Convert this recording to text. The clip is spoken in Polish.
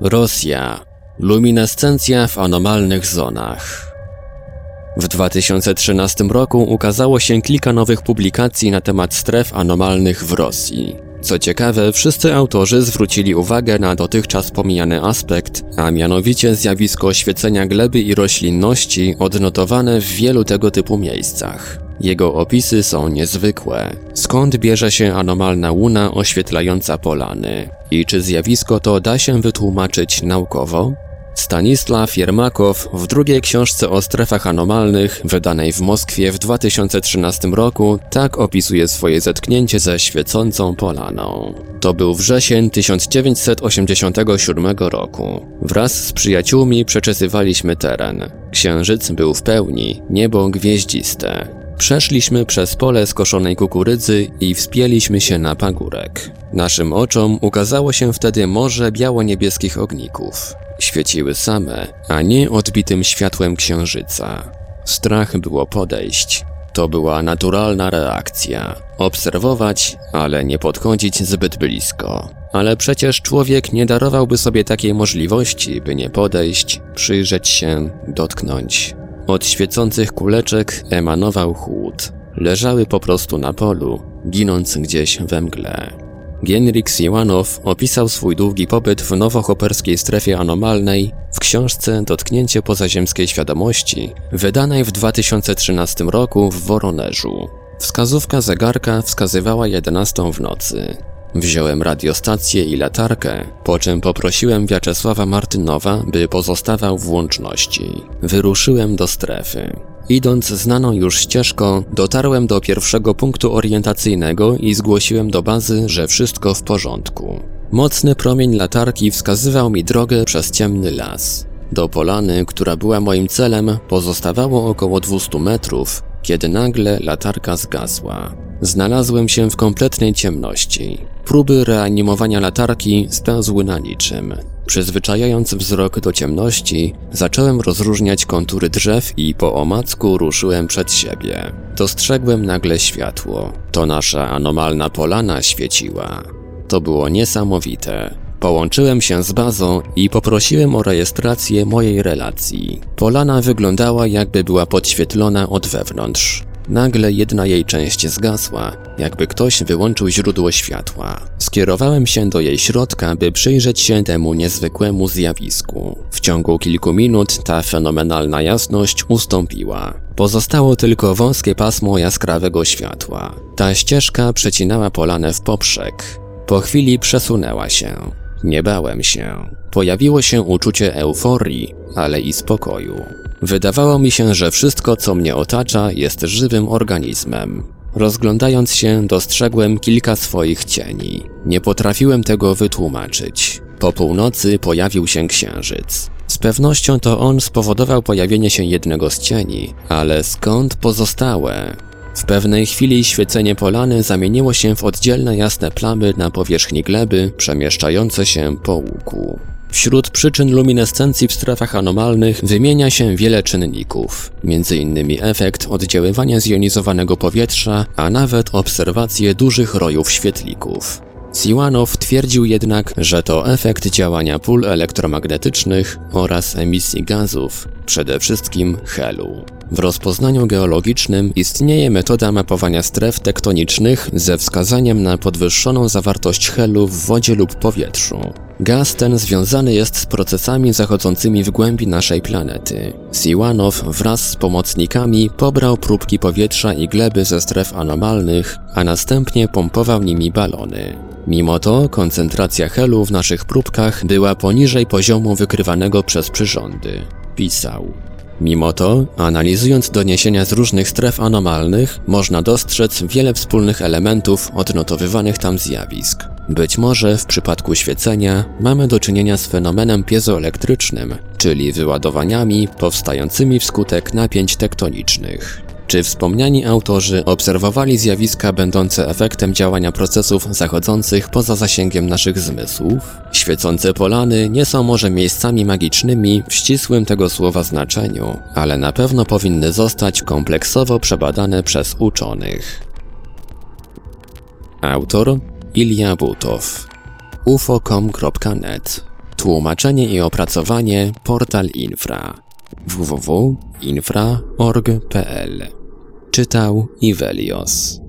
Rosja. Luminescencja w anomalnych zonach. W 2013 roku ukazało się kilka nowych publikacji na temat stref anomalnych w Rosji. Co ciekawe, wszyscy autorzy zwrócili uwagę na dotychczas pomijany aspekt, a mianowicie zjawisko oświecenia gleby i roślinności odnotowane w wielu tego typu miejscach. Jego opisy są niezwykłe. Skąd bierze się anomalna łuna oświetlająca polany? I czy zjawisko to da się wytłumaczyć naukowo? Stanisław Jermakow w drugiej książce o strefach anomalnych, wydanej w Moskwie w 2013 roku, tak opisuje swoje zetknięcie ze świecącą polaną. To był wrzesień 1987 roku. Wraz z przyjaciółmi przeczesywaliśmy teren. Księżyc był w pełni, niebo gwieździste. Przeszliśmy przez pole skoszonej kukurydzy i wspięliśmy się na pagórek. Naszym oczom ukazało się wtedy morze biało-niebieskich ogników. Świeciły same, a nie odbitym światłem księżyca. Strach było podejść. To była naturalna reakcja. Obserwować, ale nie podchodzić zbyt blisko. Ale przecież człowiek nie darowałby sobie takiej możliwości, by nie podejść, przyjrzeć się, dotknąć. Od świecących kuleczek emanował chłód. Leżały po prostu na polu, ginąc gdzieś we mgle. Genrik Siłanow opisał swój długi pobyt w nowochoperskiej strefie anomalnej w książce Dotknięcie pozaziemskiej świadomości, wydanej w 2013 roku w Woronerzu. Wskazówka zegarka wskazywała 11 w nocy. Wziąłem radiostację i latarkę, po czym poprosiłem Wiaczesława Martynowa, by pozostawał w łączności. Wyruszyłem do strefy. Idąc znaną już ścieżką, dotarłem do pierwszego punktu orientacyjnego i zgłosiłem do bazy, że wszystko w porządku. Mocny promień latarki wskazywał mi drogę przez ciemny las. Do polany, która była moim celem, pozostawało około 200 metrów, kiedy nagle latarka zgasła. Znalazłem się w kompletnej ciemności. Próby reanimowania latarki spełzły na niczym. Przyzwyczajając wzrok do ciemności, zacząłem rozróżniać kontury drzew i po omacku ruszyłem przed siebie. Dostrzegłem nagle światło. To nasza anomalna polana świeciła. To było niesamowite. Połączyłem się z bazą i poprosiłem o rejestrację mojej relacji. Polana wyglądała jakby była podświetlona od wewnątrz. Nagle jedna jej część zgasła, jakby ktoś wyłączył źródło światła. Skierowałem się do jej środka, by przyjrzeć się temu niezwykłemu zjawisku. W ciągu kilku minut ta fenomenalna jasność ustąpiła. Pozostało tylko wąskie pasmo jaskrawego światła. Ta ścieżka przecinała polanę w poprzek. Po chwili przesunęła się. Nie bałem się. Pojawiło się uczucie euforii, ale i spokoju. Wydawało mi się, że wszystko, co mnie otacza, jest żywym organizmem. Rozglądając się, dostrzegłem kilka swoich cieni. Nie potrafiłem tego wytłumaczyć. Po północy pojawił się księżyc. Z pewnością to on spowodował pojawienie się jednego z cieni, ale skąd pozostałe? W pewnej chwili świecenie polany zamieniło się w oddzielne jasne plamy na powierzchni gleby, przemieszczające się po łuku. Wśród przyczyn luminescencji w strefach anomalnych wymienia się wiele czynników, m.in. efekt oddziaływania zjonizowanego powietrza, a nawet obserwacje dużych rojów świetlików. Siłanow twierdził jednak, że to efekt działania pól elektromagnetycznych oraz emisji gazów, przede wszystkim helu. W rozpoznaniu geologicznym istnieje metoda mapowania stref tektonicznych ze wskazaniem na podwyższoną zawartość helu w wodzie lub powietrzu. Gaz ten związany jest z procesami zachodzącymi w głębi naszej planety. Siłanow wraz z pomocnikami pobrał próbki powietrza i gleby ze stref anomalnych, a następnie pompował nimi balony. Mimo to koncentracja helu w naszych próbkach była poniżej poziomu wykrywanego przez przyrządy. Pisał. Mimo to, analizując doniesienia z różnych stref anomalnych, można dostrzec wiele wspólnych elementów odnotowywanych tam zjawisk. Być może w przypadku świecenia mamy do czynienia z fenomenem piezoelektrycznym, czyli wyładowaniami powstającymi wskutek napięć tektonicznych. Czy wspomniani autorzy obserwowali zjawiska będące efektem działania procesów zachodzących poza zasięgiem naszych zmysłów? Świecące polany nie są może miejscami magicznymi w ścisłym tego słowa znaczeniu, ale na pewno powinny zostać kompleksowo przebadane przez uczonych. Autor Ilja Butow ufocom.net Tłumaczenie i opracowanie Portal Infra www.infra.org.pl Czytał Ivelios